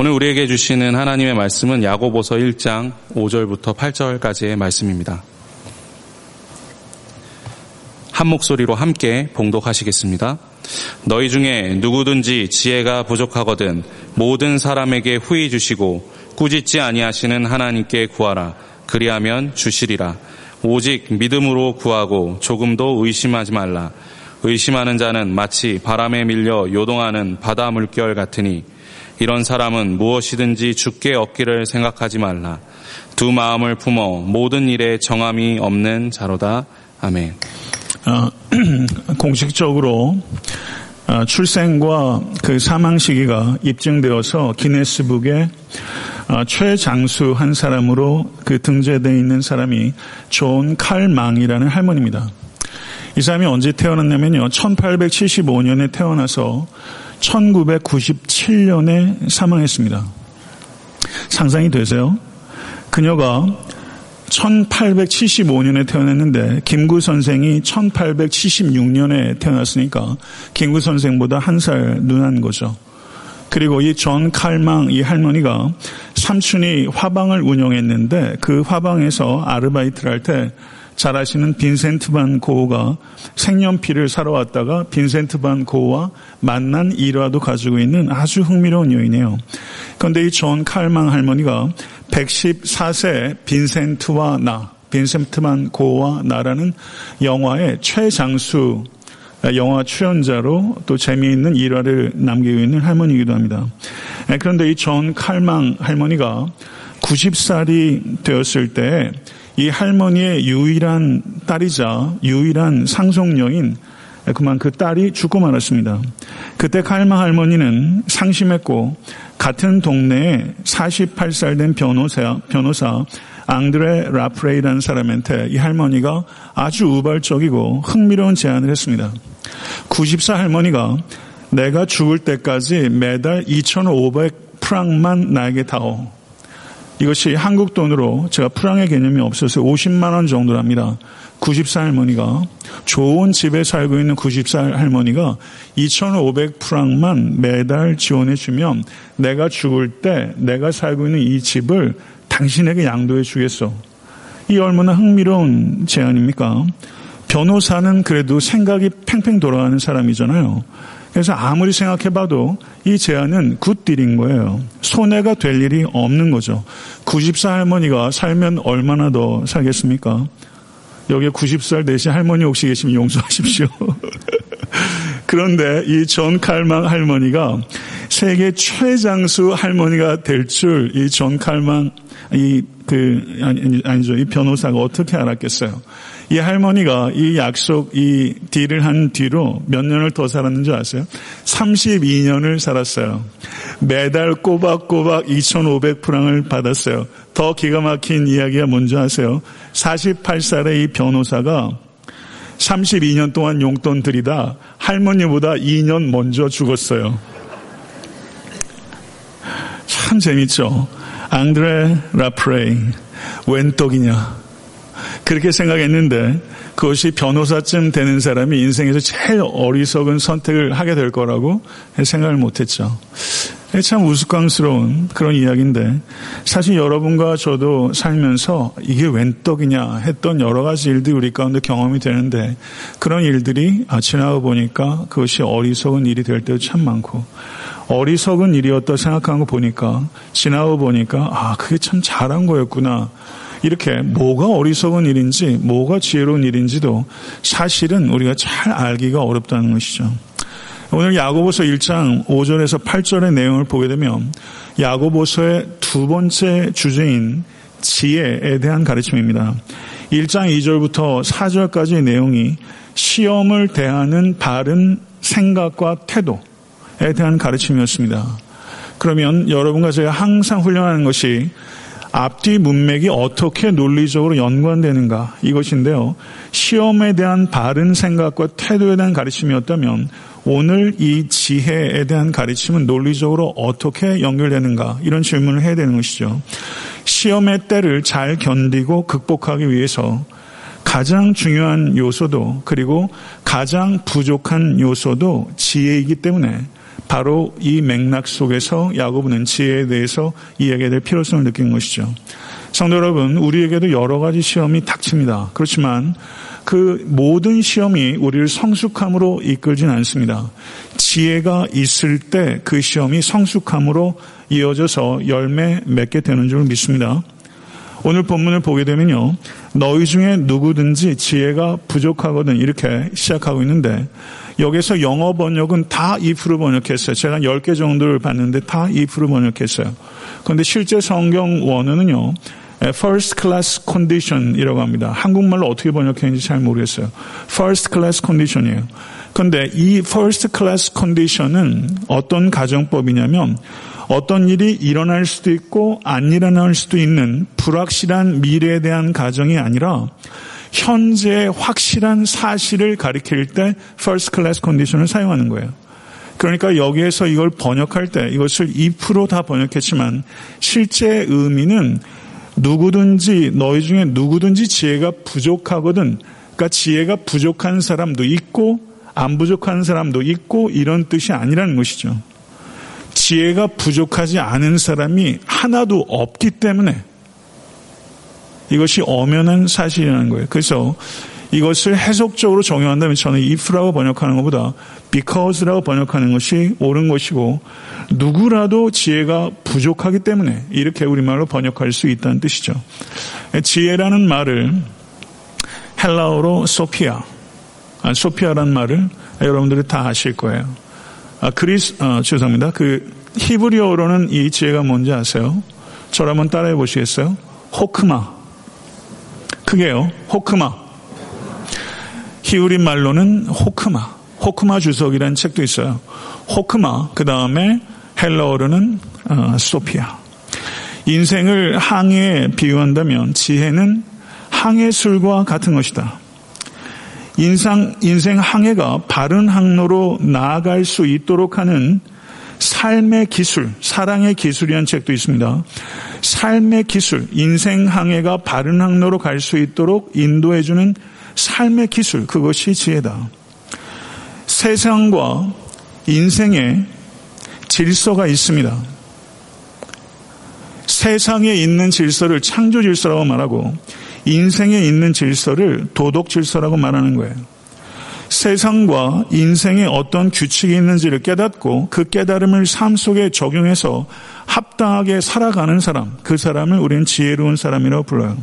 오늘 우리에게 주시는 하나님의 말씀은 야고보서 1장 5절부터 8절까지의 말씀입니다. 한 목소리로 함께 봉독하시겠습니다. 너희 중에 누구든지 지혜가 부족하거든 모든 사람에게 후히 주시고 꾸짖지 아니하시는 하나님께 구하라. 그리하면 주시리라. 오직 믿음으로 구하고 조금도 의심하지 말라. 의심하는 자는 마치 바람에 밀려 요동하는 바다 물결 같으니 이런 사람은 무엇이든지 주께 얻기를 생각하지 말라. 두 마음을 품어 모든 일에 정함이 없는 자로다. 아멘. 어, 공식적으로 어, 출생과 그 사망 시기가 입증되어서 기네스북에 어, 최장수 한 사람으로 그 등재되어 있는 사람이 존 칼망이라는 할머니입니다. 이 사람이 언제 태어났냐면요. 1875년에 태어나서 1997년에 사망했습니다. 상상이 되세요? 그녀가 1875년에 태어났는데 김구 선생이 1876년에 태어났으니까 김구 선생보다 한 살 누난 거죠. 그리고 이 전 칼망 이 할머니가 삼촌이 화방을 운영했는데 그 화방에서 아르바이트를 할때 잘 아시는 빈센트 반 고흐가 색연필을 사러 왔다가 빈센트 반 고흐와 만난 일화도 가지고 있는 아주 흥미로운 여인이에요. 그런데 이 존 칼망 할머니가 114세 빈센트와 나, 빈센트 반 고흐와 나라는 영화의 최장수 영화 출연자로 또 재미있는 일화를 남기고 있는 할머니이기도 합니다. 그런데 이 존 칼망 할머니가 90살이 되었을 때 이 할머니의 유일한 딸이자 유일한 상속녀인 그만 그 딸이 죽고 말았습니다. 그때 칼마 할머니는 상심했고 같은 동네에 48살 된 변호사, 변호사 앙드레 라프레이라는 사람한테 이 할머니가 아주 우발적이고 흥미로운 제안을 했습니다. 90살 할머니가 내가 죽을 때까지 매달 2,500 프랑만 나에게 다오. 이것이 한국 돈으로 제가 프랑의 개념이 없어서 50만 원 정도랍니다. 90살 할머니가 좋은 집에 살고 있는 90살 할머니가 2,500 프랑만 매달 지원해 주면 내가 죽을 때 내가 살고 있는 이 집을 당신에게 양도해 주겠어. 이 얼마나 흥미로운 제안입니까? 변호사는 그래도 생각이 팽팽 돌아가는 사람이잖아요. 그래서 아무리 생각해봐도 이 제안은 good deal인 거예요. 손해가 될 일이 없는 거죠. 90살 할머니가 살면 얼마나 더 살겠습니까? 여기에 90살 되신 할머니 혹시 계시면 용서하십시오. 그런데 이 존 칼망 할머니가 세계 최장수 할머니가 될 줄 이 존 칼망 이 그 아니, 아니죠 이 변호사가 어떻게 알았겠어요? 이 할머니가 이 약속, 이 deal을 한 뒤로 몇 년을 더 살았는 줄 아세요? 32년을 살았어요. 매달 꼬박꼬박 2,500프랑을 받았어요. 더 기가 막힌 이야기가 뭔지 아세요? 48살의 이 변호사가 32년 동안 용돈 들이다 할머니보다 2년 먼저 죽었어요. 참 재밌죠? 앙드레 라프레이. 웬 떡이냐? 그렇게 생각했는데 그것이 변호사쯤 되는 사람이 인생에서 제일 어리석은 선택을 하게 될 거라고 생각을 못했죠. 참 우스꽝스러운 그런 이야기인데 사실 여러분과 저도 살면서 이게 웬 떡이냐 했던 여러 가지 일들이 우리 가운데 경험이 되는데 그런 일들이 아, 지나고 보니까 그것이 어리석은 일이 될 때도 참 많고 어리석은 일이었다 생각하는 거 보니까 지나고 보니까 아 그게 참 잘한 거였구나 이렇게 뭐가 어리석은 일인지 뭐가 지혜로운 일인지도 사실은 우리가 잘 알기가 어렵다는 것이죠. 오늘 야고보서 1장 5절에서 8절의 내용을 보게 되면 야고보서의 두 번째 주제인 지혜에 대한 가르침입니다. 1장 2절부터 4절까지의 내용이 시험을 대하는 바른 생각과 태도에 대한 가르침이었습니다. 그러면 여러분과 제가 항상 훈련하는 것이 앞뒤 문맥이 어떻게 논리적으로 연관되는가 이것인데요. 시험에 대한 바른 생각과 태도에 대한 가르침이었다면 오늘 이 지혜에 대한 가르침은 논리적으로 어떻게 연결되는가 이런 질문을 해야 되는 것이죠. 시험의 때를 잘 견디고 극복하기 위해서 가장 중요한 요소도 그리고 가장 부족한 요소도 지혜이기 때문에 바로 이 맥락 속에서 야고보는 지혜에 대해서 이야기해야 될 필요성을 느낀 것이죠. 성도 여러분, 우리에게도 여러 가지 시험이 닥칩니다. 그렇지만 그 모든 시험이 우리를 성숙함으로 이끌진 않습니다. 지혜가 있을 때 그 시험이 성숙함으로 이어져서 열매 맺게 되는 줄 믿습니다. 오늘 본문을 보게 되면요. 너희 중에 누구든지 지혜가 부족하거든 이렇게 시작하고 있는데 여기서 영어 번역은 다 if로 번역했어요. 제가 10개 정도를 봤는데 다 if로 번역했어요. 그런데 실제 성경 원어는요. first class condition이라고 합니다. 한국말로 어떻게 번역했는지 잘 모르겠어요. first class condition이에요. 그런데 이 first class condition은 어떤 가정법이냐면 어떤 일이 일어날 수도 있고 안 일어날 수도 있는 불확실한 미래에 대한 가정이 아니라 현재 확실한 사실을 가리킬 때 first class condition을 사용하는 거예요. 그러니까 여기에서 이걸 번역할 때 이것을 2%다 번역했지만 실제 의미는 누구든지 너희 중에 누구든지 지혜가 부족하거든. 그러니까 지혜가 부족한 사람도 있고 안 부족한 사람도 있고 이런 뜻이 아니라는 것이죠. 지혜가 부족하지 않은 사람이 하나도 없기 때문에 이것이 엄연한 사실이라는 거예요. 그래서 이것을 해석적으로 적용한다면 저는 if라고 번역하는 것보다 because라고 번역하는 것이 옳은 것이고 누구라도 지혜가 부족하기 때문에 이렇게 우리말로 번역할 수 있다는 뜻이죠. 지혜라는 말을 헬라어로 σοφία, 아, σοφία라는 말을 여러분들이 다 아실 거예요. 아, 그리스, 아, 죄송합니다. 그 히브리어로는 이 지혜가 뭔지 아세요? 한번 따라해 보시겠어요? 호크마. 크게요. 호크마. 히브리 말로는 호크마, 호크마 주석이라는 책도 있어요. 호크마, 그 다음에 헬러어로는 어, 소피아. 인생을 항해에 비유한다면 지혜는 항해술과 같은 것이다. 인상, 인생 항해가 바른 항로로 나아갈 수 있도록 하는 삶의 기술, 사랑의 기술이라는 책도 있습니다. 삶의 기술, 인생 항해가 바른 항로로 갈 수 있도록 인도해주는 삶의 기술, 그것이 지혜다. 세상과 인생에 질서가 있습니다. 세상에 있는 질서를 창조 질서라고 말하고 인생에 있는 질서를 도덕 질서라고 말하는 거예요. 세상과 인생에 어떤 규칙이 있는지를 깨닫고 그 깨달음을 삶 속에 적용해서 합당하게 살아가는 사람, 그 사람을 우리는 지혜로운 사람이라고 불러요.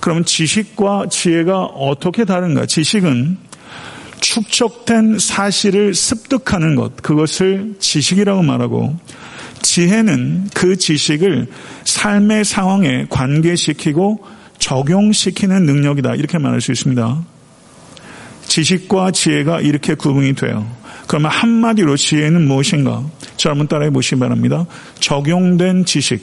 그럼 지식과 지혜가 어떻게 다른가? 지식은 축적된 사실을 습득하는 것, 그것을 지식이라고 말하고, 지혜는 그 지식을 삶의 상황에 관계시키고 적용시키는 능력이다. 이렇게 말할 수 있습니다. 지식과 지혜가 이렇게 구분이 돼요. 그러면 한마디로 지혜는 무엇인가? 저 한번 따라해 보시기 바랍니다. 적용된 지식.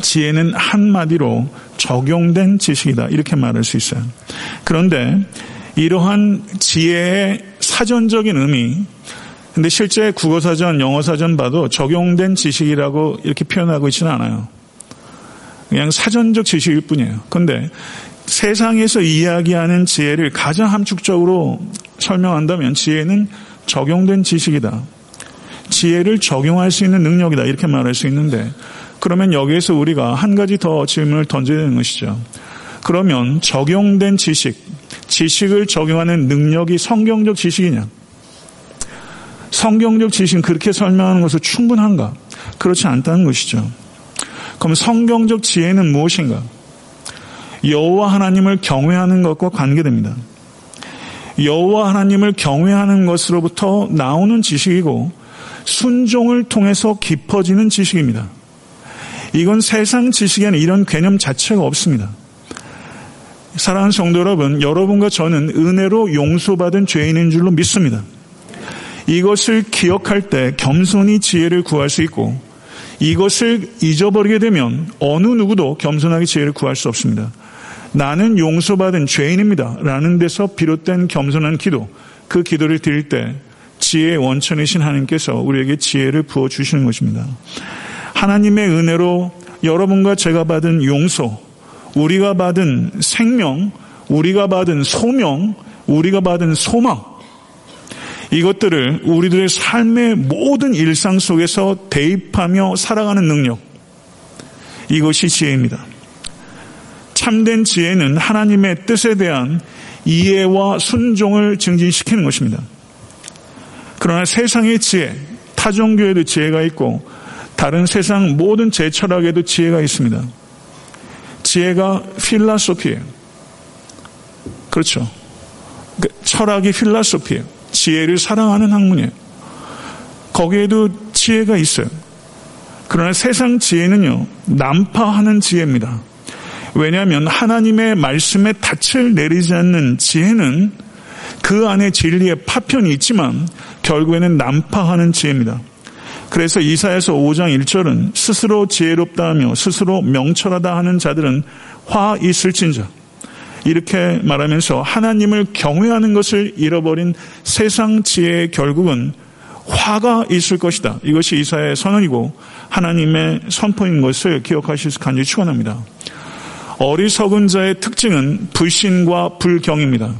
지혜는 한마디로 적용된 지식이다. 이렇게 말할 수 있어요. 그런데 이러한 지혜의 사전적인 의미, 근데 실제 국어사전, 영어사전 봐도 적용된 지식이라고 이렇게 표현하고 있지는 않아요. 그냥 사전적 지식일 뿐이에요. 그런데 세상에서 이야기하는 지혜를 가장 함축적으로 설명한다면 지혜는 적용된 지식이다. 지혜를 적용할 수 있는 능력이다. 이렇게 말할 수 있는데 그러면 여기에서 우리가 한 가지 더 질문을 던져야 되는 것이죠. 그러면 적용된 지식, 지식을 적용하는 능력이 성경적 지식이냐? 성경적 지식은 그렇게 설명하는 것으로 충분한가? 그렇지 않다는 것이죠. 그럼 성경적 지혜는 무엇인가? 여호와 하나님을 경외하는 것과 관계됩니다. 여호와 하나님을 경외하는 것으로부터 나오는 지식이고 순종을 통해서 깊어지는 지식입니다. 이건 세상 지식에는 이런 개념 자체가 없습니다. 사랑하는 성도 여러분, 여러분과 저는 은혜로 용서받은 죄인인 줄로 믿습니다. 이것을 기억할 때 겸손히 지혜를 구할 수 있고 이것을 잊어버리게 되면 어느 누구도 겸손하게 지혜를 구할 수 없습니다. 나는 용서받은 죄인입니다. 라는 데서 비롯된 겸손한 기도, 그 기도를 드릴 때 지혜의 원천이신 하나님께서 우리에게 지혜를 부어주시는 것입니다. 하나님의 은혜로 여러분과 제가 받은 용서, 우리가 받은 생명, 우리가 받은 소명, 우리가 받은 소망, 이것들을 우리들의 삶의 모든 일상 속에서 대입하며 살아가는 능력. 이것이 지혜입니다. 참된 지혜는 하나님의 뜻에 대한 이해와 순종을 증진시키는 것입니다. 그러나 세상의 지혜, 타종교에도 지혜가 있고 다른 세상 모든 제철학에도 지혜가 있습니다. 지혜가 필라소피예요. 그렇죠. 그 철학이 필라소피예요. 지혜를 사랑하는 학문이에요. 거기에도 지혜가 있어요. 그러나 세상 지혜는요, 난파하는 지혜입니다. 왜냐하면 하나님의 말씀에 닻을 내리지 않는 지혜는 그 안에 진리의 파편이 있지만 결국에는 난파하는 지혜입니다. 그래서 이사에서 5장 1절은 스스로 지혜롭다 하며 스스로 명철하다 하는 자들은 화 있을진저 이렇게 말하면서 하나님을 경외하는 것을 잃어버린 세상 지혜의 결국은 화가 있을 것이다. 이것이 이사의 선언이고 하나님의 선포인 것을 기억하실 수 간절히 축원합니다. 어리석은 자의 특징은 불신과 불경입니다.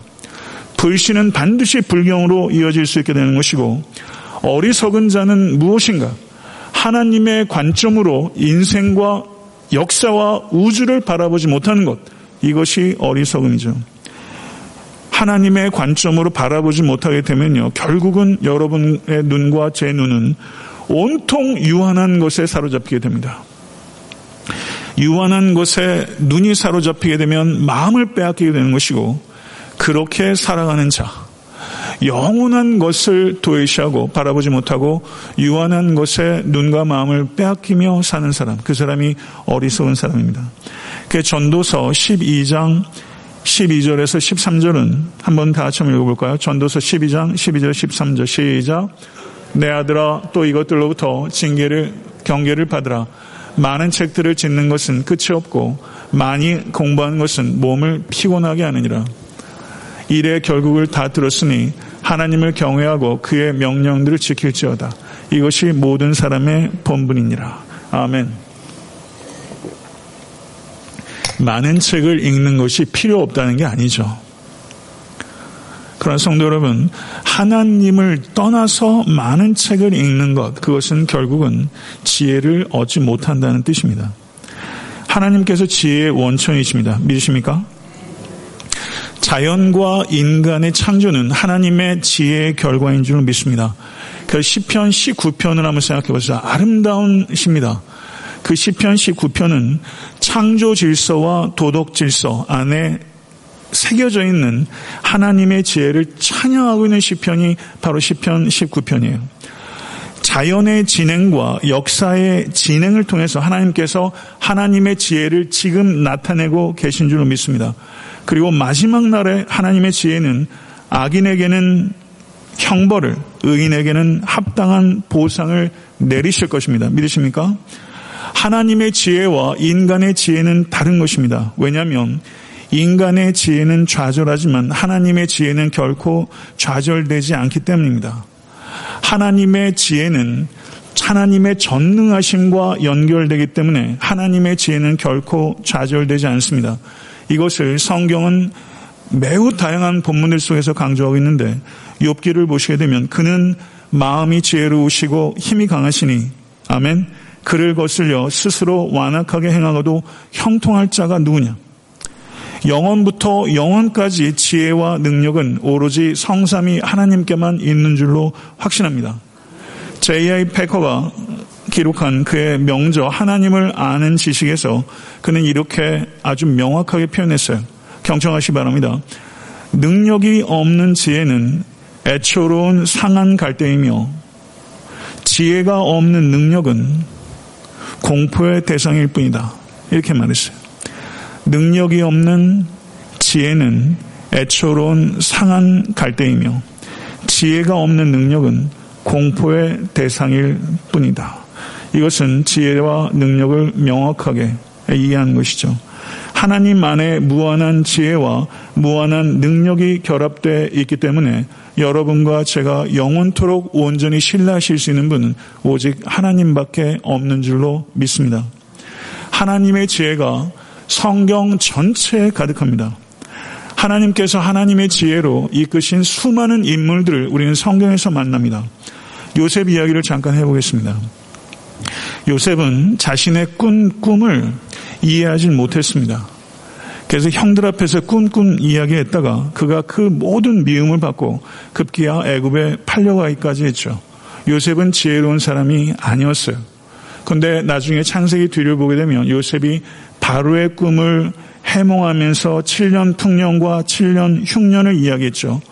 불신은 반드시 불경으로 이어질 수 있게 되는 것이고 어리석은 자는 무엇인가? 하나님의 관점으로 인생과 역사와 우주를 바라보지 못하는 것. 이것이 어리석음이죠. 하나님의 관점으로 바라보지 못하게 되면요. 결국은 여러분의 눈과 제 눈은 온통 유한한 것에 사로잡히게 됩니다. 유한한 것에 눈이 사로잡히게 되면 마음을 빼앗기게 되는 것이고 그렇게 살아가는 자, 영원한 것을 도외시하고 바라보지 못하고 유한한 것에 눈과 마음을 빼앗기며 사는 사람, 그 사람이 어리석은 사람입니다. 그 전도서 12장 12절에서 13절은 한번 다 같이 읽어볼까요? 전도서 12장 12절 13절 시작 내 아들아 또 이것들로부터 징계를 경계를 받으라 많은 책들을 짓는 것은 끝이 없고 많이 공부하는 것은 몸을 피곤하게 하느니라 일의 결국을 다 들었으니 하나님을 경외하고 그의 명령들을 지킬지어다. 이것이 모든 사람의 본분이니라. 아멘. 많은 책을 읽는 것이 필요 없다는 게 아니죠. 그러나 성도 여러분, 하나님을 떠나서 많은 책을 읽는 것, 그것은 결국은 지혜를 얻지 못한다는 뜻입니다. 하나님께서 지혜의 원천이십니다. 믿으십니까? 자연과 인간의 창조는 하나님의 지혜의 결과인 줄 믿습니다. 그 시편 19편을 한번 생각해 보세요. 아름다운 시입니다. 그 시편 19편은 창조 질서와 도덕 질서 안에 새겨져 있는 하나님의 지혜를 찬양하고 있는 시편이 바로 시편 19편이에요. 자연의 진행과 역사의 진행을 통해서 하나님께서 하나님의 지혜를 지금 나타내고 계신 줄 믿습니다. 그리고 마지막 날에 하나님의 지혜는 악인에게는 형벌을, 의인에게는 합당한 보상을 내리실 것입니다. 믿으십니까? 하나님의 지혜와 인간의 지혜는 다른 것입니다. 왜냐하면 인간의 지혜는 좌절하지만 하나님의 지혜는 결코 좌절되지 않기 때문입니다. 하나님의 지혜는 하나님의 전능하심과 연결되기 때문에 하나님의 지혜는 결코 좌절되지 않습니다. 이것을 성경은 매우 다양한 본문들 속에서 강조하고 있는데 욥기를 보시게 되면 그는 마음이 지혜로우시고 힘이 강하시니 아멘 그를 거슬려 스스로 완악하게 행하고도 형통할 자가 누구냐 영원부터 영원까지 지혜와 능력은 오로지 성삼이 하나님께만 있는 줄로 확신합니다. J.I. 패커가 기록한 그의 명저 하나님을 아는 지식에서 그는 이렇게 아주 명확하게 표현했어요. 경청하시 기 바랍니다. 능력이 없는 지혜는 애초로운 상한 갈대이며 지혜가 없는 능력은 공포의 대상일 뿐이다. 이렇게 말했어요. 능력이 없는 지혜는 애초로운 상한 갈대이며 지혜가 없는 능력은 공포의 대상일 뿐이다. 이것은 지혜와 능력을 명확하게 이해하는 것이죠. 하나님 안에 무한한 지혜와 무한한 능력이 결합되어 있기 때문에 여러분과 제가 영원토록 온전히 신뢰하실 수 있는 분은 오직 하나님밖에 없는 줄로 믿습니다. 하나님의 지혜가 성경 전체에 가득합니다. 하나님께서 하나님의 지혜로 이끄신 수많은 인물들을 우리는 성경에서 만납니다. 요셉 이야기를 잠깐 해보겠습니다. 요셉은 자신의 꾼 꿈을 이해하지 못했습니다. 그래서 형들 앞에서 꾼꾼 이야기했다가 그가 그 모든 미움을 받고 급기야 애굽에 팔려가기까지 했죠. 요셉은 지혜로운 사람이 아니었어요. 근데 나중에 창세기 뒤를 보게 되면 요셉이 바로의 꿈을 해몽하면서 7년 풍년과 7년 흉년을 이야기했죠.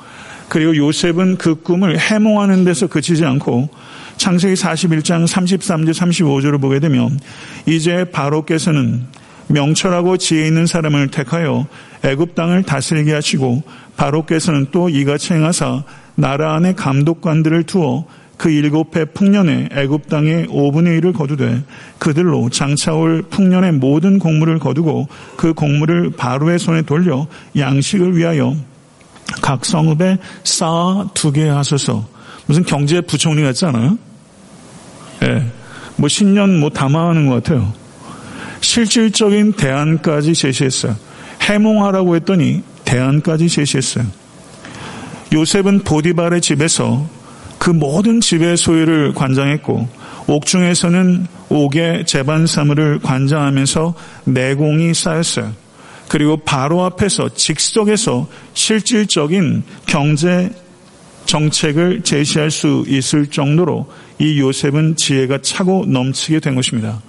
그리고 요셉은 그 꿈을 해몽하는 데서 그치지 않고 창세기 41장 33절 35절을 보게 되면 이제 바로께서는 명철하고 지혜 있는 사람을 택하여 애굽 땅을 다스리게 하시고 바로께서는 또 이같이 행하사 나라 안에 감독관들을 두어 그 일곱 해 풍년에 애굽 땅의 5분의 1을 거두되 그들로 장차올 풍년의 모든 공물을 거두고 그 공물을 바로의 손에 돌려 양식을 위하여 각 성읍에 쌓아 두게 하소서. 무슨 경제 부총리 같지 않아요? 예. 네. 뭐 신년 뭐 담아하는 것 같아요. 실질적인 대안까지 제시했어요. 해몽하라고 했더니 대안까지 제시했어요. 요셉은 보디발의 집에서 그 모든 집의 소유를 관장했고 옥중에서는 옥의 재반 사물을 관장하면서 내공이 쌓였어요. 그리고 바로 앞에서 직속에서 실질적인 경제 정책을 제시할 수 있을 정도로 이 요셉은 지혜가 차고 넘치게 된 것입니다.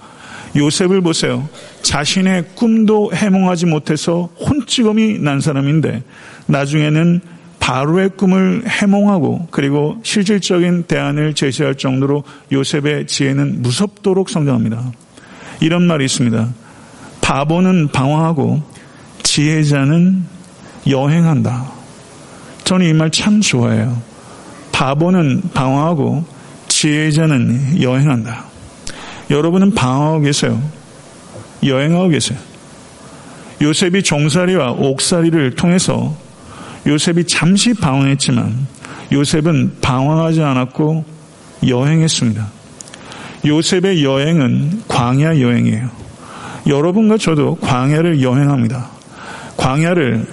요셉을 보세요. 자신의 꿈도 해몽하지 못해서 혼찌검이 난 사람인데 나중에는 바로의 꿈을 해몽하고 그리고 실질적인 대안을 제시할 정도로 요셉의 지혜는 무섭도록 성장합니다. 이런 말이 있습니다. 바보는 방황하고 지혜자는 여행한다. 저는 이 말 참 좋아해요. 바보는 방황하고 지혜자는 여행한다. 여러분은 방황하고 계세요. 여행하고 계세요. 요셉이 종살이와 옥살이를 통해서 요셉이 잠시 방황했지만 요셉은 방황하지 않았고 여행했습니다. 요셉의 여행은 광야 여행이에요. 여러분과 저도 광야를 여행합니다. 광야를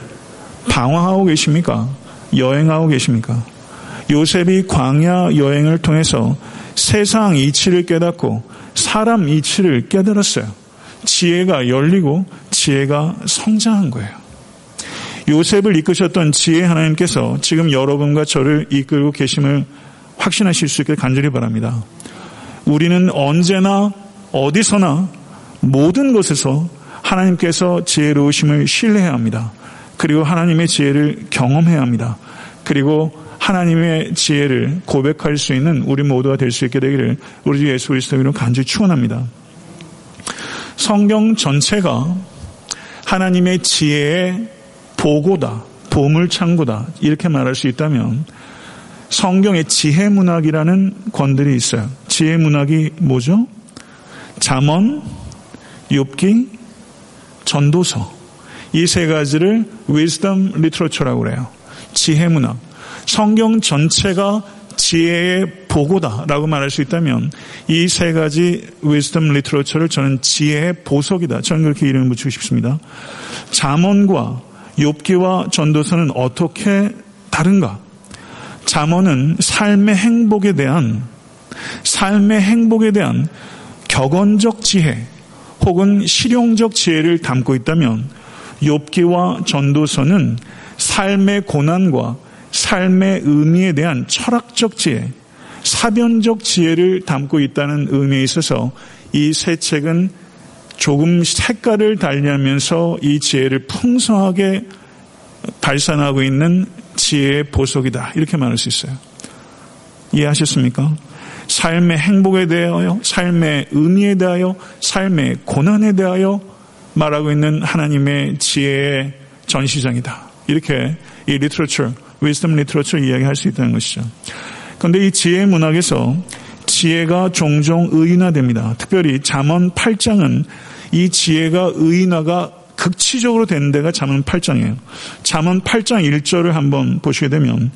방황하고 계십니까? 여행하고 계십니까? 요셉이 광야 여행을 통해서 세상 이치를 깨닫고 사람 이치를 깨달았어요. 지혜가 열리고 지혜가 성장한 거예요. 요셉을 이끄셨던 지혜 하나님께서 지금 여러분과 저를 이끌고 계심을 확신하실 수 있게 간절히 바랍니다. 우리는 언제나 어디서나 모든 곳에서 하나님께서 지혜로우심을 신뢰해야 합니다. 그리고 하나님의 지혜를 경험해야 합니다. 그리고 하나님의 지혜를 고백할 수 있는 우리 모두가 될 수 있게 되기를 우리 주 예수 그리스도로 간절히 축원합니다. 성경 전체가 하나님의 지혜의 보고다, 보물창고다 이렇게 말할 수 있다면 성경에 지혜 문학이라는 권들이 있어요. 지혜 문학이 뭐죠? 잠언, 욥기, 전도서 이 세 가지를 wisdom literature라고 그래요. 지혜 문학. 성경 전체가 지혜의 보고다라고 말할 수 있다면 이 세 가지 wisdom literature를 저는 지혜의 보석이다. 저는 그렇게 이름을 붙이고 싶습니다. 잠언과 욥기와 전도서는 어떻게 다른가? 잠언은 삶의 행복에 대한 삶의 행복에 대한 격언적 지혜 혹은 실용적 지혜를 담고 있다면 욥기와 전도서는 삶의 고난과 삶의 의미에 대한 철학적 지혜, 사변적 지혜를 담고 있다는 의미에 있어서 이 세 책은 조금 색깔을 달리하면서 이 지혜를 풍성하게 발산하고 있는 지혜의 보석이다. 이렇게 말할 수 있어요. 이해하셨습니까? 삶의 행복에 대하여, 삶의 의미에 대하여, 삶의 고난에 대하여 말하고 있는 하나님의 지혜의 전시장이다. 이렇게 이 literature, wisdom literature 이야기할 수 있다는 것이죠. 그런데 이 지혜 문학에서 지혜가 종종 의인화됩니다. 특별히 잠언 8장은 이 지혜가 의인화가 극치적으로 된 데가 잠언 8장이에요. 잠언 8장 1절을 한번 보시게 되면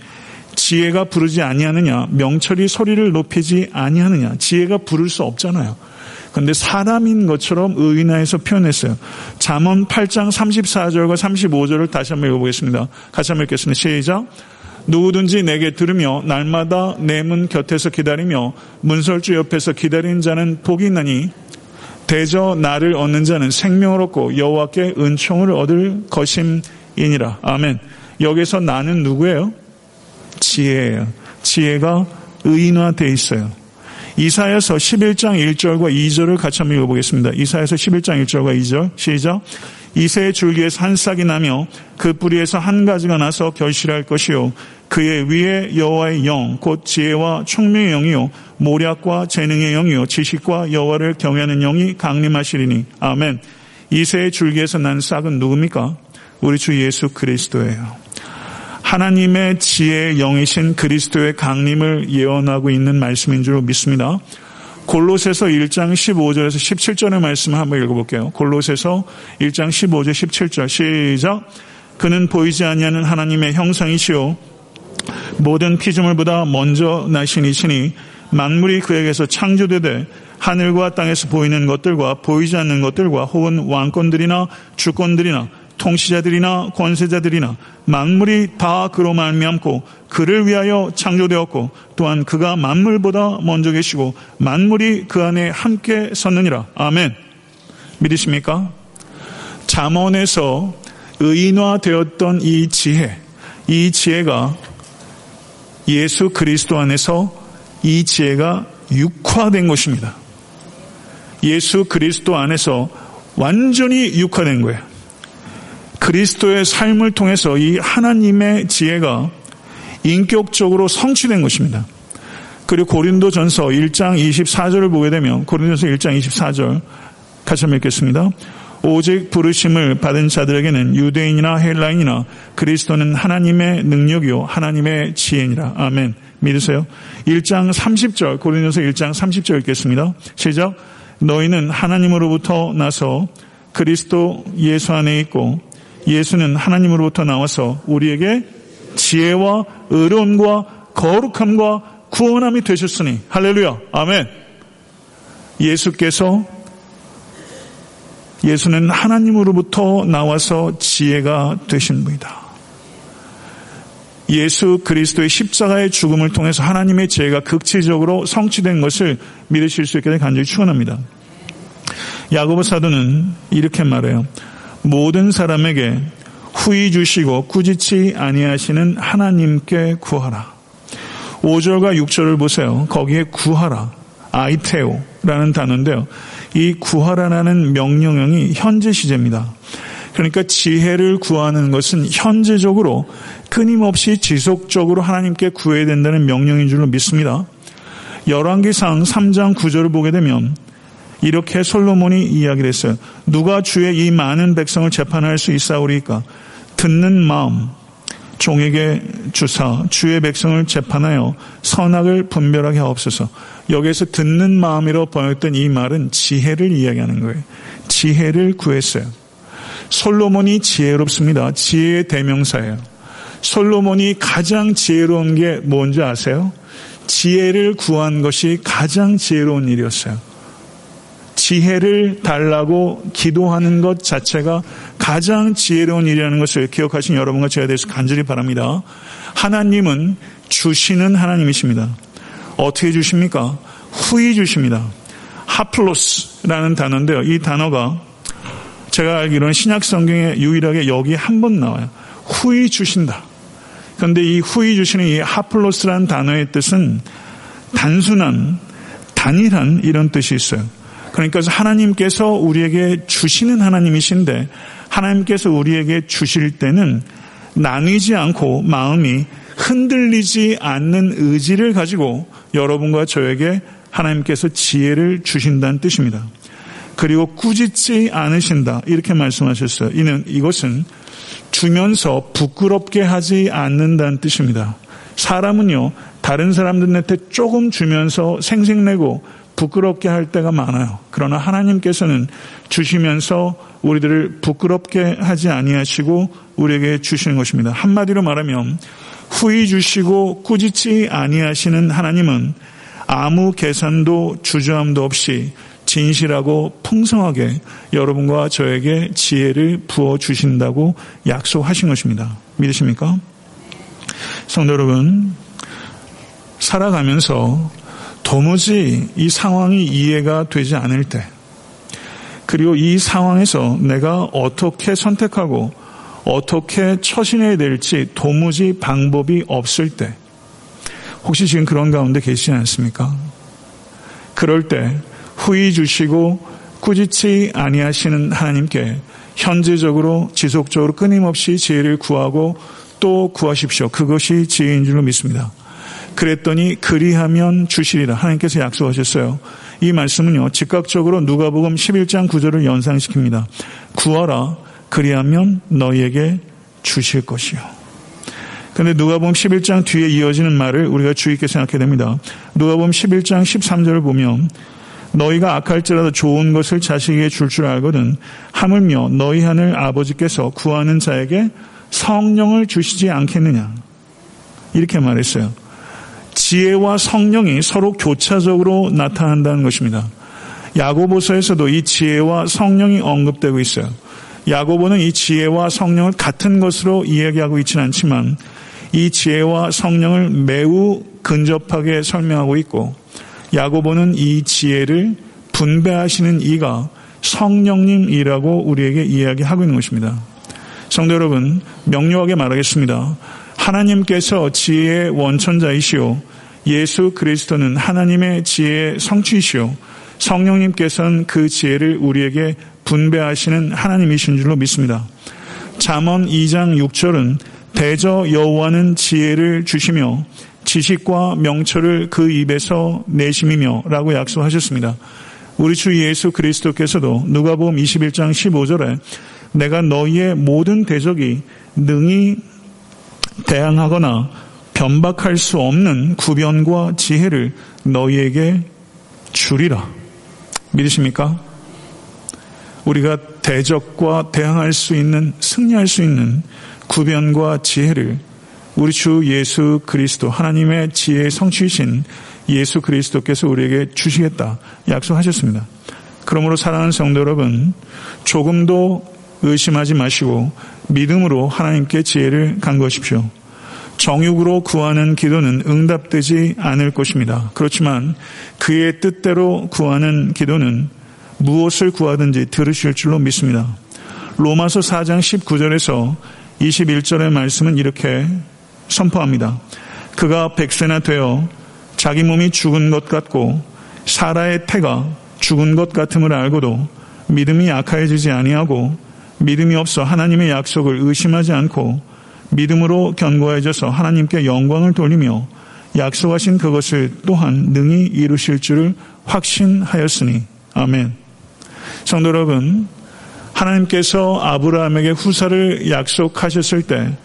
지혜가 부르지 아니하느냐 명철이 소리를 높이지 아니하느냐 지혜가 부를 수 없잖아요. 근데 사람인 것처럼 의인화해서 표현했어요. 잠언 8장 34절과 35절을 다시 한번 읽어보겠습니다. 같이 한번 읽겠습니다. 시작. 누구든지 내게 들으며 날마다 내 문 곁에서 기다리며 문설주 옆에서 기다리는 자는 복이 있나니 대저 나를 얻는 자는 생명을 얻고 여호와께 은총을 얻을 것임이니라. 아멘. 여기서 나는 누구예요? 지혜예요. 지혜가 의인화되어 있어요. 이사야서 11장 1절과 2절을 같이 한번 읽어보겠습니다. 이사야서 11장 1절과 2절 시작. 이새의 줄기에서 한 싹이 나며 그 뿌리에서 한 가지가 나서 결실할 것이요 그의 위에 여호와의 영 곧 지혜와 총명의 영이요 모략과 재능의 영이요 지식과 여호와를 경외하는 영이 강림하시리니 아멘. 이새의 줄기에서 난 싹은 누굽니까? 우리 주 예수 그리스도예요. 하나님의 지혜의 영이신 그리스도의 강림을 예언하고 있는 말씀인 줄 믿습니다. 골로새서 1장 15절에서 17절의 말씀을 한번 읽어볼게요. 골로새서 1장 15절 17절 시작. 그는 보이지 아니하는 하나님의 형상이시요 모든 피조물보다 먼저 나신 이시니 만물이 그에게서 창조되되 하늘과 땅에서 보이는 것들과 보이지 않는 것들과 혹은 왕권들이나 주권들이나 통치자들이나 권세자들이나 만물이 다 그로 말미암고 그를 위하여 창조되었고 또한 그가 만물보다 먼저 계시고 만물이 그 안에 함께 섰느니라. 아멘. 믿으십니까? 잠언에서 의인화되었던 이 지혜, 이 지혜가 예수 그리스도 안에서 이 지혜가 육화된 것입니다. 예수 그리스도 안에서 완전히 육화된 거예요. 그리스도의 삶을 통해서 이 하나님의 지혜가 인격적으로 성취된 것입니다. 그리고 고린도 전서 1장 24절을 보게 되면 고린도 전서 1장 24절 같이 한번 읽겠습니다. 오직 부르심을 받은 자들에게는 유대인이나 헬라인이나 그리스도는 하나님의 능력이요 하나님의 지혜니라. 아멘. 믿으세요? 1장 30절 고린도서 1장 30절 읽겠습니다. 시작. 너희는 하나님으로부터 나서 그리스도 예수 안에 있고 예수는 하나님으로부터 나와서 우리에게 지혜와 의로움과 거룩함과 구원함이 되셨으니 할렐루야 아멘 예수께서 예수는 하나님으로부터 나와서 지혜가 되신 분이다. 예수 그리스도의 십자가의 죽음을 통해서 하나님의 지혜가 극치적으로 성취된 것을 믿으실 수 있게 간절히 축원합니다. 야고보 사도는 이렇게 말해요. 모든 사람에게 후이 주시고 꾸짖지 아니하시는 하나님께 구하라. 5절과 6절을 보세요. 거기에 구하라. 아이테오라는 단어인데요. 이 구하라라는 명령형이 현재 시제입니다. 그러니까 지혜를 구하는 것은 현재적으로 끊임없이 지속적으로 하나님께 구해야 된다는 명령인 줄로 믿습니다. 열왕기상 3장 9절을 보게 되면 이렇게 솔로몬이 이야기를 했어요. 누가 주의 이 많은 백성을 재판할 수 있사오리까? 듣는 마음 종에게 주사 주의 백성을 재판하여 선악을 분별하게 하옵소서. 여기에서 듣는 마음이라고 번역된 이 말은 지혜를 이야기하는 거예요. 지혜를 구했어요. 솔로몬이 지혜롭습니다. 지혜의 대명사예요. 솔로몬이 가장 지혜로운 게 뭔지 아세요? 지혜를 구한 것이 가장 지혜로운 일이었어요. 지혜를 달라고 기도하는 것 자체가 가장 지혜로운 일이라는 것을 기억하신 여러분과 제가 대해서 간절히 바랍니다. 하나님은 주시는 하나님이십니다. 어떻게 주십니까? 후히 주십니다. 하플로스라는 단어인데요. 이 단어가 제가 알기로는 신약 성경에 유일하게 여기 한 번 나와요. 후히 주신다. 그런데 이 후히 주시는 이 하플로스라는 단어의 뜻은 단순한, 단일한 이런 뜻이 있어요. 그러니까 하나님께서 우리에게 주시는 하나님이신데 하나님께서 우리에게 주실 때는 나뉘지 않고 마음이 흔들리지 않는 의지를 가지고 여러분과 저에게 하나님께서 지혜를 주신다는 뜻입니다. 그리고 꾸짖지 않으신다. 이렇게 말씀하셨어요. 이는 이것은 주면서 부끄럽게 하지 않는다는 뜻입니다. 사람은요, 다른 사람들한테 조금 주면서 생색내고 부끄럽게 할 때가 많아요. 그러나 하나님께서는 주시면서 우리들을 부끄럽게 하지 아니하시고 우리에게 주시는 것입니다. 한마디로 말하면 후히 주시고 꾸짖지 아니하시는 하나님은 아무 계산도 주저함도 없이 진실하고 풍성하게 여러분과 저에게 지혜를 부어 주신다고 약속하신 것입니다. 믿으십니까? 성도 여러분, 살아가면서 도무지 이 상황이 이해가 되지 않을 때, 그리고 이 상황에서 내가 어떻게 선택하고 어떻게 처신해야 될지 도무지 방법이 없을 때, 혹시 지금 그런 가운데 계시지 않습니까? 그럴 때 후이 주시고 꾸짖지 아니하시는 하나님께 현재적으로 지속적으로 끊임없이 지혜를 구하고 또 구하십시오. 그것이 지혜인 줄로 믿습니다. 그랬더니 그리하면 주시리라 하나님께서 약속하셨어요. 이 말씀은요. 즉각적으로 누가복음 11장 9절을 연상시킵니다. 구하라 그리하면 너희에게 주실 것이요. 근데 누가복음 11장 뒤에 이어지는 말을 우리가 주의 있게 생각해야 됩니다. 누가복음 11장 13절을 보면 너희가 악할지라도 좋은 것을 자식에게 줄줄 줄 알거든 하물며 너희 하늘 아버지께서 구하는 자에게 성령을 주시지 않겠느냐 이렇게 말했어요. 지혜와 성령이 서로 교차적으로 나타난다는 것입니다. 야고보서에서도 이 지혜와 성령이 언급되고 있어요. 야고보는 이 지혜와 성령을 같은 것으로 이야기하고 있지는 않지만 이 지혜와 성령을 매우 근접하게 설명하고 있고 야고보는 이 지혜를 분배하시는 이가 성령님이라고 우리에게 이야기하고 있는 것입니다. 성도 여러분, 명료하게 말하겠습니다. 하나님께서 지혜의 원천자이시오. 예수 그리스도는 하나님의 지혜의 성취이시오. 성령님께서는 그 지혜를 우리에게 분배하시는 하나님이신 줄로 믿습니다. 잠언 2장 6절은 대저 여호와는 지혜를 주시며 지식과 명철을 그 입에서 내심이며 라고 약속하셨습니다. 우리 주 예수 그리스도께서도 누가복음 21장 15절에 내가 너희의 모든 대적이 능히 대항하거나 변박할 수 없는 구변과 지혜를 너희에게 주리라. 믿으십니까? 우리가 대적과 대항할 수 있는, 승리할 수 있는 구변과 지혜를 우리 주 예수 그리스도, 하나님의 지혜의 성취이신 예수 그리스도께서 우리에게 주시겠다 약속하셨습니다. 그러므로 사랑하는 성도 여러분, 조금도 의심하지 마시고 믿음으로 하나님께 지혜를 간구하십시오. 정육으로 구하는 기도는 응답되지 않을 것입니다. 그렇지만 그의 뜻대로 구하는 기도는 무엇을 구하든지 들으실 줄로 믿습니다. 로마서 4장 19절에서 21절의 말씀은 이렇게 선포합니다. 그가 백세나 되어 자기 몸이 죽은 것 같고 사라의 태가 죽은 것 같음을 알고도 믿음이 약해지지 아니하고 믿음이 없어 하나님의 약속을 의심하지 않고 믿음으로 견고해져서 하나님께 영광을 돌리며 약속하신 그것을 또한 능히 이루실 줄을 확신하였으니 아멘. 성도 여러분, 하나님께서 아브라함에게 후사를 약속하셨을 때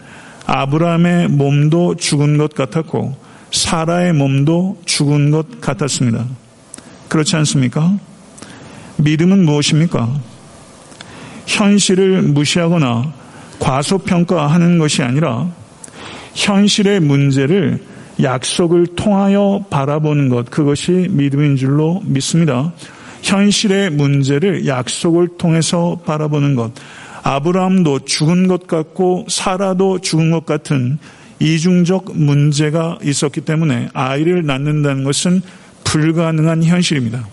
아브라함의 몸도 죽은 것 같았고 사라의 몸도 죽은 것 같았습니다. 그렇지 않습니까? 믿음은 무엇입니까? 현실을 무시하거나 과소평가하는 것이 아니라 현실의 문제를 약속을 통하여 바라보는 것, 그것이 믿음인 줄로 믿습니다. 현실의 문제를 약속을 통해서 바라보는 것. 아브라함도 죽은 것 같고 사라도 죽은 것 같은 이중적 문제가 있었기 때문에 아이를 낳는다는 것은 불가능한 현실입니다.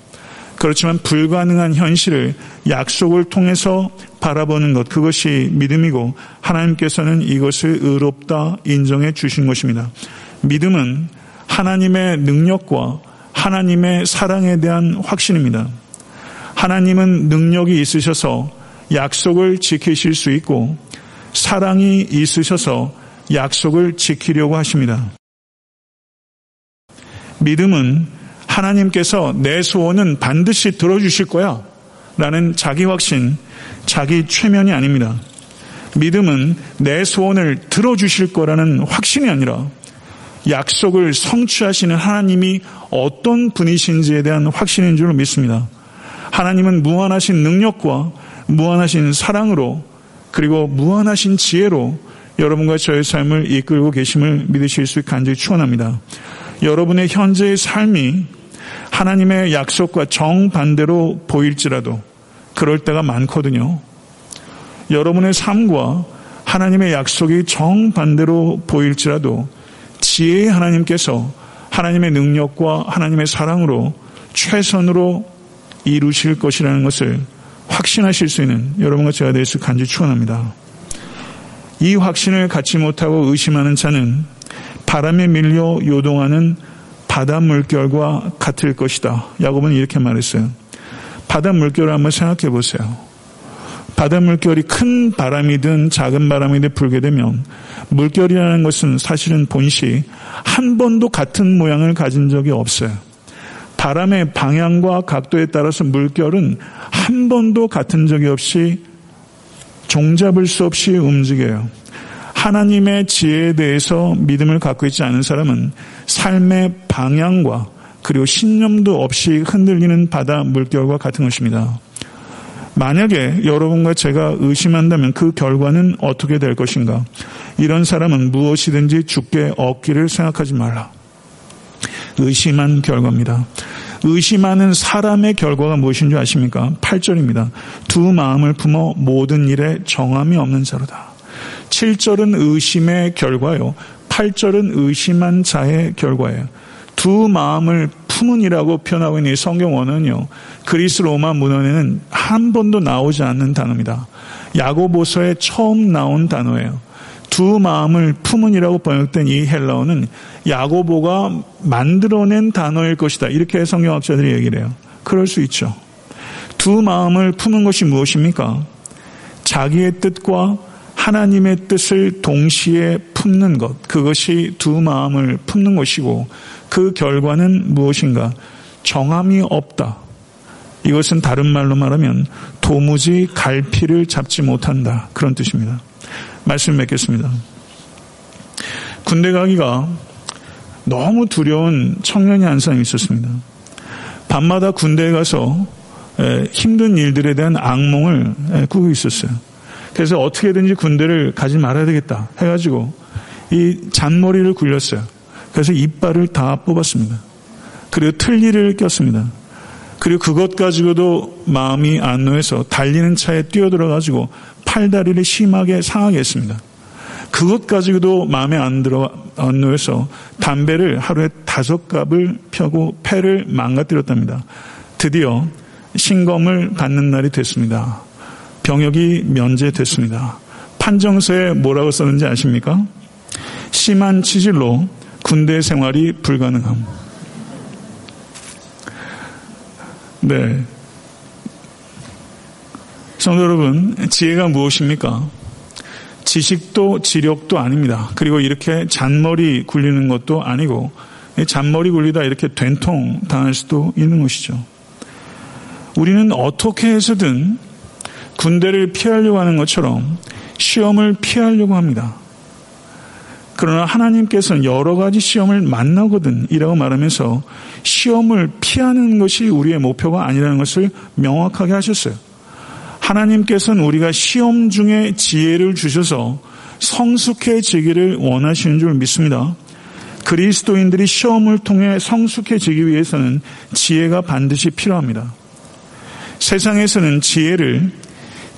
그렇지만 불가능한 현실을 약속을 통해서 바라보는 것, 그것이 믿음이고 하나님께서는 이것을 의롭다 인정해 주신 것입니다. 믿음은 하나님의 능력과 하나님의 사랑에 대한 확신입니다. 하나님은 능력이 있으셔서 약속을 지키실 수 있고 사랑이 있으셔서 약속을 지키려고 하십니다. 믿음은 하나님께서 내 소원은 반드시 들어주실 거야. 라는 자기 확신, 자기 최면이 아닙니다. 믿음은 내 소원을 들어주실 거라는 확신이 아니라 약속을 성취하시는 하나님이 어떤 분이신지에 대한 확신인 줄 믿습니다. 하나님은 무한하신 능력과 무한하신 사랑으로 그리고 무한하신 지혜로 여러분과 저의 삶을 이끌고 계심을 믿으실 수 간절히 축원합니다. 여러분의 현재의 삶이 하나님의 약속과 정반대로 보일지라도 그럴 때가 많거든요. 여러분의 삶과 하나님의 약속이 정반대로 보일지라도 지혜의 하나님께서 하나님의 능력과 하나님의 사랑으로 최선으로 이루실 것이라는 것을 확신하실 수 있는 여러분과 제가 될수 간절히 축원합니다. 이 확신을 갖지 못하고 의심하는 자는 바람에 밀려 요동하는 바다 물결과 같을 것이다. 야곱은 이렇게 말했어요. 바다 물결을 한번 생각해 보세요. 바다 물결이 큰 바람이든 작은 바람이든 불게 되면 물결이라는 것은 사실은 본시 한 번도 같은 모양을 가진 적이 없어요. 바람의 방향과 각도에 따라서 물결은 한 번도 같은 적이 없이 종잡을 수 없이 움직여요. 하나님의 지혜에 대해서 믿음을 갖고 있지 않은 사람은 삶의 방향과 그리고 신념도 없이 흔들리는 바다 물결과 같은 것입니다. 만약에 여러분과 제가 의심한다면 그 결과는 어떻게 될 것인가? 이런 사람은 무엇이든지 죽게 얻기를 생각하지 말라. 의심한 결과입니다. 의심하는 사람의 결과가 무엇인 줄 아십니까? 8절입니다. 두 마음을 품어 모든 일에 정함이 없는 자로다. 7절은 의심의 결과요. 8절은 의심한 자의 결과예요. 두 마음을 품은이라고 표현하고 있는 이 성경 원어는요. 그리스 로마 문헌에는 한 번도 나오지 않는 단어입니다. 야고보서에 처음 나온 단어예요. 두 마음을 품은이라고 번역된 이 헬라어는 야고보가 만들어낸 단어일 것이다. 이렇게 성경학자들이 얘기를 해요. 그럴 수 있죠. 두 마음을 품은 것이 무엇입니까? 자기의 뜻과 하나님의 뜻을 동시에 품는 것. 그것이 두 마음을 품는 것이고 그 결과는 무엇인가? 정함이 없다. 이것은 다른 말로 말하면 도무지 갈피를 잡지 못한다. 그런 뜻입니다. 말씀 맺겠습니다. 군대 가기가 너무 두려운 청년이 한 사람이 있었습니다. 밤마다 군대에 가서 힘든 일들에 대한 악몽을 꾸고 있었어요. 그래서 어떻게든지 군대를 가지 말아야 되겠다 해가지고 이 잔머리를 굴렸어요. 그래서 이빨을 다 뽑았습니다. 그리고 틀니를 꼈습니다. 그리고 그것 가지고도 마음이 안 놓여서 달리는 차에 뛰어들어가지고 팔다리를 심하게 상하게 했습니다. 그것 가지고도 마음에 안 들어, 안 놓여서 담배를 하루에 다섯 갑을 펴고 폐를 망가뜨렸답니다. 드디어 신검을 받는 날이 됐습니다. 병역이 면제됐습니다. 판정서에 뭐라고 썼는지 아십니까? 심한 치질로 군대 생활이 불가능함. 네. 성도 여러분, 지혜가 무엇입니까? 지식도 지력도 아닙니다. 그리고 이렇게 잔머리 굴리는 것도 아니고, 잔머리 굴리다 이렇게 된통 당할 수도 있는 것이죠. 우리는 어떻게 해서든 군대를 피하려고 하는 것처럼 시험을 피하려고 합니다. 그러나 하나님께서는 여러 가지 시험을 만나거든 이라고 말하면서 시험을 피하는 것이 우리의 목표가 아니라는 것을 명확하게 하셨어요. 하나님께서는 우리가 시험 중에 지혜를 주셔서 성숙해지기를 원하시는 줄 믿습니다. 그리스도인들이 시험을 통해 성숙해지기 위해서는 지혜가 반드시 필요합니다. 세상에서는 지혜를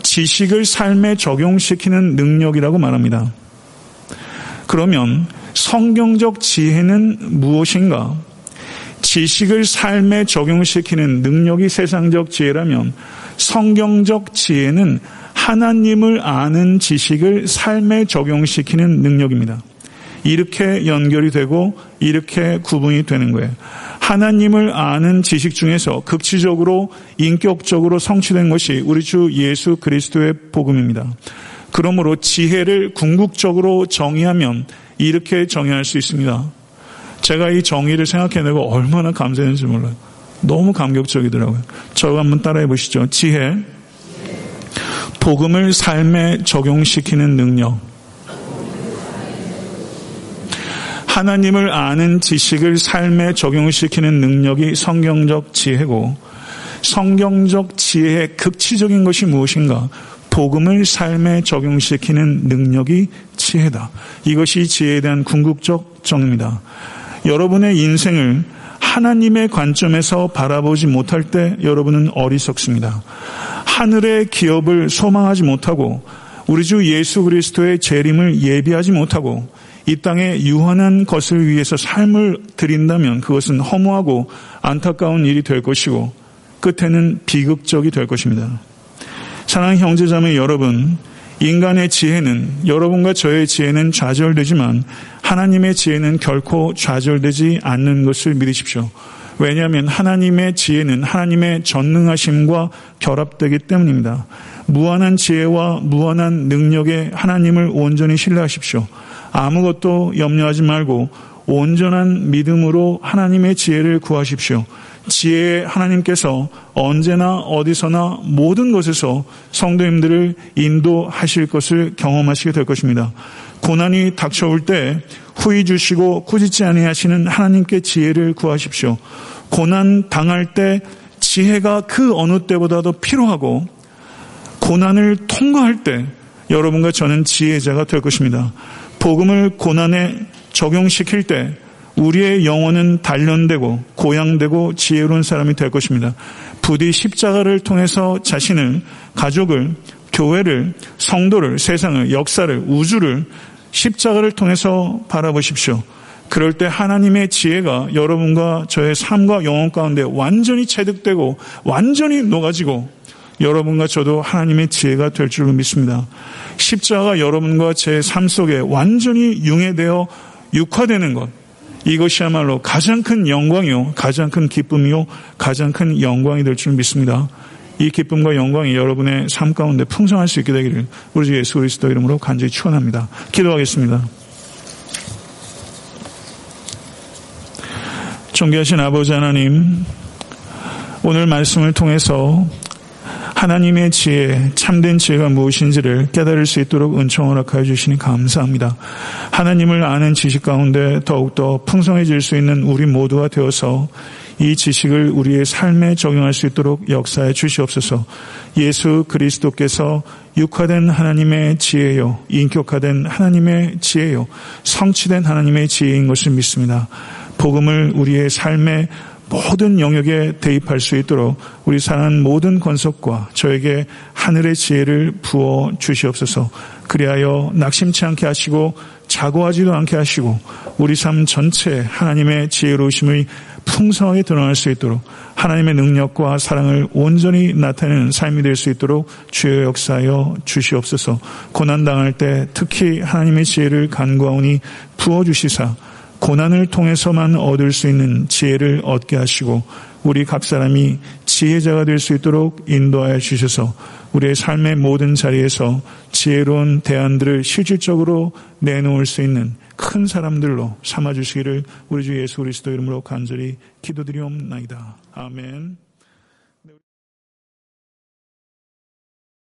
지식을 삶에 적용시키는 능력이라고 말합니다. 그러면 성경적 지혜는 무엇인가? 지식을 삶에 적용시키는 능력이 세상적 지혜라면 성경적 지혜는 하나님을 아는 지식을 삶에 적용시키는 능력입니다. 이렇게 연결이 되고 이렇게 구분이 되는 거예요. 하나님을 아는 지식 중에서 극치적으로 인격적으로 성취된 것이 우리 주 예수 그리스도의 복음입니다. 그러므로 지혜를 궁극적으로 정의하면 이렇게 정의할 수 있습니다. 제가 이 정의를 생각해내고 얼마나 감사했는지 몰라요. 너무 감격적이더라고요. 저가 한번 따라해 보시죠. 지혜, 복음을 삶에 적용시키는 능력, 하나님을 아는 지식을 삶에 적용시키는 능력이 성경적 지혜고 성경적 지혜의 극치적인 것이 무엇인가? 복음을 삶에 적용시키는 능력이 지혜다. 이것이 지혜에 대한 궁극적 정입니다. 여러분의 인생을 하나님의 관점에서 바라보지 못할 때 여러분은 어리석습니다. 하늘의 기업을 소망하지 못하고 우리 주 예수 그리스도의 재림을 예비하지 못하고 이 땅에 유한한 것을 위해서 삶을 드린다면 그것은 허무하고 안타까운 일이 될 것이고 끝에는 비극적이 될 것입니다. 사랑하는 형제자매 여러분, 인간의 지혜는 여러분과 저의 지혜는 좌절되지만 하나님의 지혜는 결코 좌절되지 않는 것을 믿으십시오. 왜냐하면 하나님의 지혜는 하나님의 전능하심과 결합되기 때문입니다. 무한한 지혜와 무한한 능력에 하나님을 온전히 신뢰하십시오. 아무것도 염려하지 말고 온전한 믿음으로 하나님의 지혜를 구하십시오. 지혜 하나님께서 언제나 어디서나 모든 곳에서 성도님들을 인도하실 것을 경험하시게 될 것입니다. 고난이 닥쳐올 때 후이 주시고 꾸짖지 아니하시는 하나님께 지혜를 구하십시오. 고난 당할 때 지혜가 그 어느 때보다도 필요하고 고난을 통과할 때 여러분과 저는 지혜자가 될 것입니다. 복음을 고난에 적용시킬 때 우리의 영혼은 단련되고 고양되고 지혜로운 사람이 될 것입니다. 부디 십자가를 통해서 자신을, 가족을, 교회를, 성도를, 세상을, 역사를, 우주를 십자가를 통해서 바라보십시오. 그럴 때 하나님의 지혜가 여러분과 저의 삶과 영혼 가운데 완전히 체득되고 완전히 녹아지고 여러분과 저도 하나님의 지혜가 될 줄로 믿습니다. 십자가 여러분과 제 삶 속에 완전히 융해되어 육화되는 것. 이것이야말로 가장 큰 영광이요, 가장 큰 기쁨이요, 가장 큰 영광이 될 줄 믿습니다. 이 기쁨과 영광이 여러분의 삶 가운데 풍성할 수 있게 되기를 우리 주 예수 그리스도 이름으로 간절히 축원합니다. 기도하겠습니다. 존귀하신 아버지 하나님, 오늘 말씀을 통해서 하나님의 지혜, 참된 지혜가 무엇인지를 깨달을 수 있도록 은총 허락하여 주시니 감사합니다. 하나님을 아는 지식 가운데 더욱더 풍성해질 수 있는 우리 모두가 되어서 이 지식을 우리의 삶에 적용할 수 있도록 역사해 주시옵소서. 예수 그리스도께서 육화된 하나님의 지혜요, 인격화된 하나님의 지혜요, 성취된 하나님의 지혜인 것을 믿습니다. 복음을 우리의 삶에 모든 영역에 대입할 수 있도록 우리 사는 모든 권속과 저에게 하늘의 지혜를 부어 주시옵소서. 그리하여 낙심치 않게 하시고 자고하지도 않게 하시고 우리 삶 전체 하나님의 지혜로우심의 풍성하게 드러날 수 있도록 하나님의 능력과 사랑을 온전히 나타내는 삶이 될 수 있도록 주여 역사하여 주시옵소서. 고난 당할 때 특히 하나님의 지혜를 간구하오니 부어 주시사 고난을 통해서만 얻을 수 있는 지혜를 얻게 하시고 우리 각 사람이 지혜자가 될 수 있도록 인도하여 주셔서 우리의 삶의 모든 자리에서 지혜로운 대안들을 실질적으로 내놓을 수 있는 큰 사람들로 삼아 주시기를 우리 주 예수 그리스도 이름으로 간절히 기도드리옵나이다. 아멘.